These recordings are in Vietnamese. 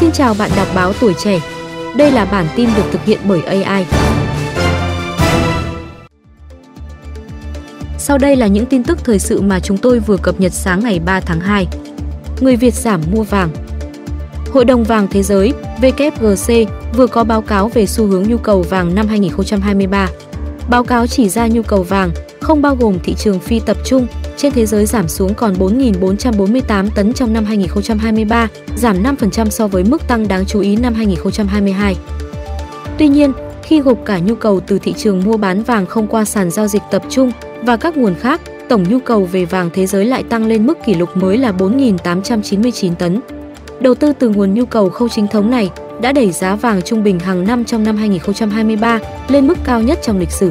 Xin chào bạn đọc báo tuổi trẻ. Đây là bản tin được thực hiện bởi AI. Sau đây là những tin tức thời sự mà chúng tôi vừa cập nhật sáng ngày 3 tháng 2. Người Việt giảm mua vàng. Hội đồng vàng thế giới WGC vừa có báo cáo về xu hướng nhu cầu vàng năm 2023. Báo cáo chỉ ra nhu cầu vàng không bao gồm thị trường phi tập trung trên thế giới giảm xuống còn 4.448 tấn trong năm 2023, giảm 5% so với mức tăng đáng chú ý năm 2022. Tuy nhiên, khi gộp cả nhu cầu từ thị trường mua bán vàng không qua sàn giao dịch tập trung và các nguồn khác, tổng nhu cầu về vàng thế giới lại tăng lên mức kỷ lục mới là 4.899 tấn. Đầu tư từ nguồn nhu cầu không chính thống này đã đẩy giá vàng trung bình hàng năm trong năm 2023 lên mức cao nhất trong lịch sử.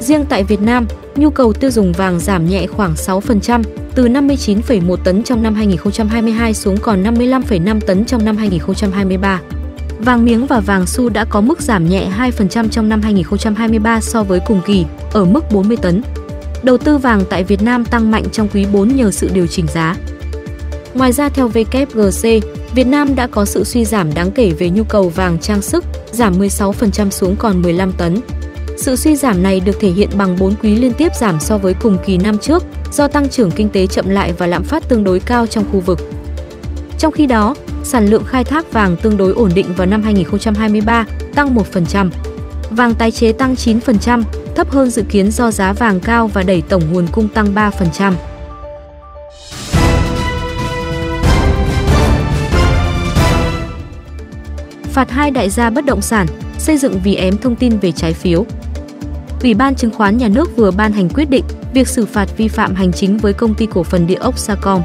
Riêng tại Việt Nam, nhu cầu tiêu dùng vàng giảm nhẹ khoảng 6%, từ 59,1 tấn trong năm 2022 xuống còn 55,5 tấn trong năm 2023. Vàng miếng và vàng su đã có mức giảm nhẹ 2% trong năm 2023 so với cùng kỳ, ở mức 40 tấn. Đầu tư vàng tại Việt Nam tăng mạnh trong quý 4 nhờ sự điều chỉnh giá. Ngoài ra theo WGC, Việt Nam đã có sự suy giảm đáng kể về nhu cầu vàng trang sức, giảm 16% xuống còn 15 tấn. Sự suy giảm này được thể hiện bằng 4 quý liên tiếp giảm so với cùng kỳ năm trước do tăng trưởng kinh tế chậm lại và lạm phát tương đối cao trong khu vực. Trong khi đó, sản lượng khai thác vàng tương đối ổn định vào năm 2023, tăng 1%. Vàng tái chế tăng 9%, thấp hơn dự kiến do giá vàng cao và đẩy tổng nguồn cung tăng 3%. Phạt hai đại gia bất động sản, xây dựng vì ém thông tin về trái phiếu. Ủy ban Chứng khoán Nhà nước vừa ban hành quyết định việc xử phạt vi phạm hành chính với công ty cổ phần địa ốc Sacom.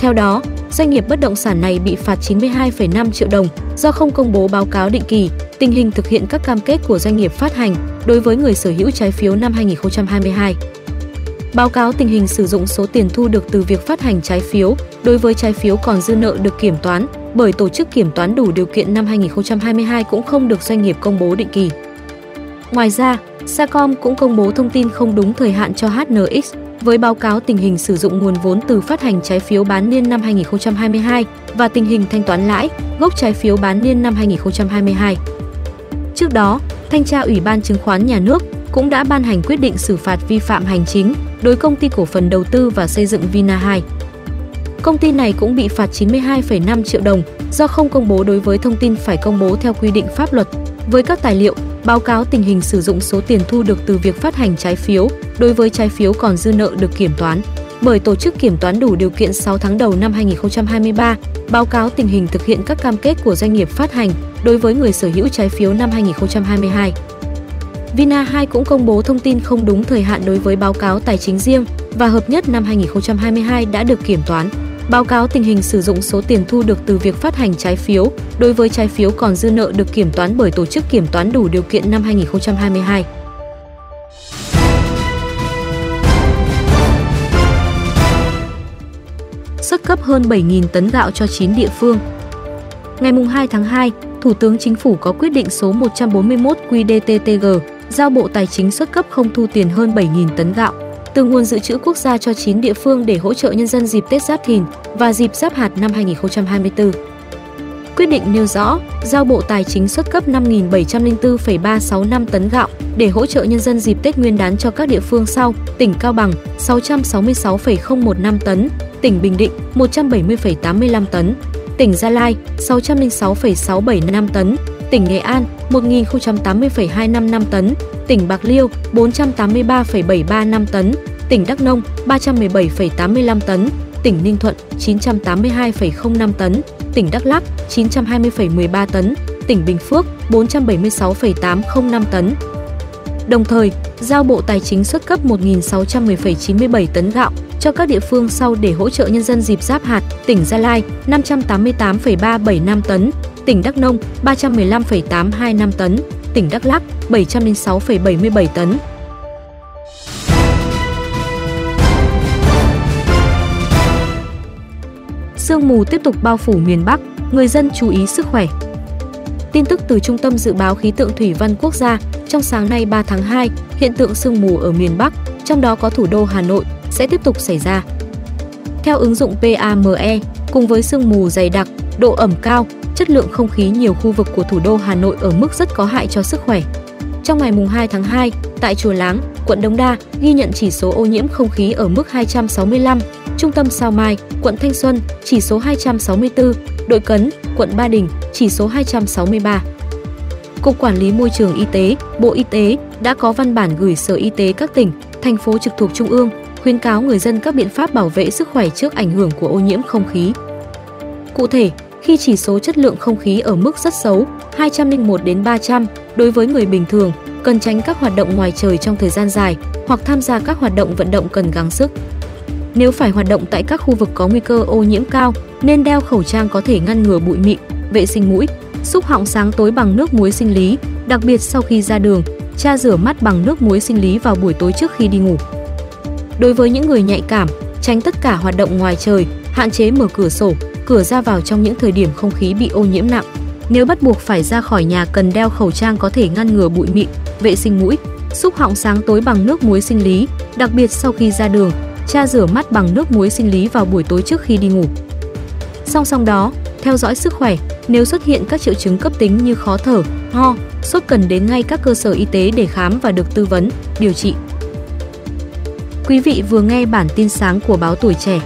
Theo đó, doanh nghiệp bất động sản này bị phạt 92,5 triệu đồng do không công bố báo cáo định kỳ, tình hình thực hiện các cam kết của doanh nghiệp phát hành đối với người sở hữu trái phiếu năm 2022. Báo cáo tình hình sử dụng số tiền thu được từ việc phát hành trái phiếu đối với trái phiếu còn dư nợ được kiểm toán bởi tổ chức kiểm toán đủ điều kiện năm 2022 cũng không được doanh nghiệp công bố định kỳ. Ngoài ra, Sacom cũng công bố thông tin không đúng thời hạn cho HNX với báo cáo tình hình sử dụng nguồn vốn từ phát hành trái phiếu bán niên năm 2022 và tình hình thanh toán lãi, gốc trái phiếu bán niên năm 2022. Trước đó, Thanh tra Ủy ban Chứng khoán Nhà nước cũng đã ban hành quyết định xử phạt vi phạm hành chính đối công ty cổ phần đầu tư và xây dựng Vina 2. Công ty này cũng bị phạt 92,5 triệu đồng do không công bố đối với thông tin phải công bố theo quy định pháp luật với các tài liệu, báo cáo tình hình sử dụng số tiền thu được từ việc phát hành trái phiếu đối với trái phiếu còn dư nợ được kiểm toán. Bởi tổ chức kiểm toán đủ điều kiện 6 tháng đầu năm 2023, báo cáo tình hình thực hiện các cam kết của doanh nghiệp phát hành đối với người sở hữu trái phiếu năm 2022. Vina 2 cũng công bố thông tin không đúng thời hạn đối với báo cáo tài chính riêng và hợp nhất năm 2022 đã được kiểm toán. Báo cáo tình hình sử dụng số tiền thu được từ việc phát hành trái phiếu đối với trái phiếu còn dư nợ được kiểm toán bởi tổ chức kiểm toán đủ điều kiện năm 2022. Xuất cấp hơn 7.000 tấn gạo cho 9 địa phương. Ngày 2 tháng 2, Thủ tướng Chính phủ có quyết định số 141 QĐTtg giao Bộ Tài chính xuất cấp không thu tiền hơn 7.000 tấn gạo từ nguồn dự trữ quốc gia cho 9 địa phương để hỗ trợ nhân dân dịp Tết Giáp Thìn và dịp Giáp Hạt năm 2024. Quyết định nêu rõ, giao Bộ Tài chính xuất cấp 5.704,365 tấn gạo để hỗ trợ nhân dân dịp Tết Nguyên đán cho các địa phương sau: tỉnh Cao Bằng 666,015 tấn, tỉnh Bình Định 170,85 tấn, tỉnh Gia Lai 606,675 tấn, tỉnh Nghệ An 1080,255 tấn, tỉnh Bạc Liêu 483,735 tấn, tỉnh Đắk Nông 317,85 tấn, tỉnh Ninh Thuận 982,05 tấn, tỉnh Đắk Lắk 920,13 tấn, tỉnh Bình Phước 476,805 tấn. Đồng thời, giao Bộ Tài chính xuất cấp 1.610,97 tấn gạo cho các địa phương sau để hỗ trợ nhân dân dịp giáp hạt, tỉnh Gia Lai 588,375 tấn, tỉnh Đắk Nông 315,825 tấn, tỉnh Đắk Lắk 706,77 tấn. Sương mù tiếp tục bao phủ miền Bắc, người dân chú ý sức khỏe. Tin tức từ Trung tâm Dự báo Khí tượng Thủy văn Quốc gia, trong sáng nay 3 tháng 2, hiện tượng sương mù ở miền Bắc, trong đó có thủ đô Hà Nội, sẽ tiếp tục xảy ra. Theo ứng dụng PAME, cùng với sương mù dày đặc, độ ẩm cao, chất lượng không khí nhiều khu vực của thủ đô Hà Nội ở mức rất có hại cho sức khỏe. Trong ngày 2 tháng 2, tại Chùa Láng, quận Đống Đa ghi nhận chỉ số ô nhiễm không khí ở mức 265, Trung tâm Sao Mai, quận Thanh Xuân, chỉ số 264, Đội Cấn, quận Ba Đình, chỉ số 263. Cục Quản lý Môi trường Y tế, Bộ Y tế đã có văn bản gửi Sở Y tế các tỉnh, thành phố trực thuộc Trung ương, khuyến cáo người dân các biện pháp bảo vệ sức khỏe trước ảnh hưởng của ô nhiễm không khí. Cụ thể, khi chỉ số chất lượng không khí ở mức rất xấu, 201 đến 300 đối với người bình thường, cần tránh các hoạt động ngoài trời trong thời gian dài hoặc tham gia các hoạt động vận động cần gắng sức. Nếu phải hoạt động tại các khu vực có nguy cơ ô nhiễm cao, nên đeo khẩu trang có thể ngăn ngừa bụi mịn, vệ sinh mũi, xúc họng sáng tối bằng nước muối sinh lý, đặc biệt sau khi ra đường, cha rửa mắt bằng nước muối sinh lý vào buổi tối trước khi đi ngủ. Đối với những người nhạy cảm, tránh tất cả hoạt động ngoài trời, hạn chế mở cửa sổ, cửa ra vào trong những thời điểm không khí bị ô nhiễm nặng. Nếu bắt buộc phải ra khỏi nhà cần đeo khẩu trang có thể ngăn ngừa bụi mịn, vệ sinh mũi, xúc họng sáng tối bằng nước muối sinh lý, đặc biệt sau khi ra đường, cha rửa mắt bằng nước muối sinh lý vào buổi tối trước khi đi ngủ. Song song đó, theo dõi sức khỏe, nếu xuất hiện các triệu chứng cấp tính như khó thở, ho, sốt cần đến ngay các cơ sở y tế để khám và được tư vấn, điều trị. Quý vị vừa nghe bản tin sáng của báo Tuổi Trẻ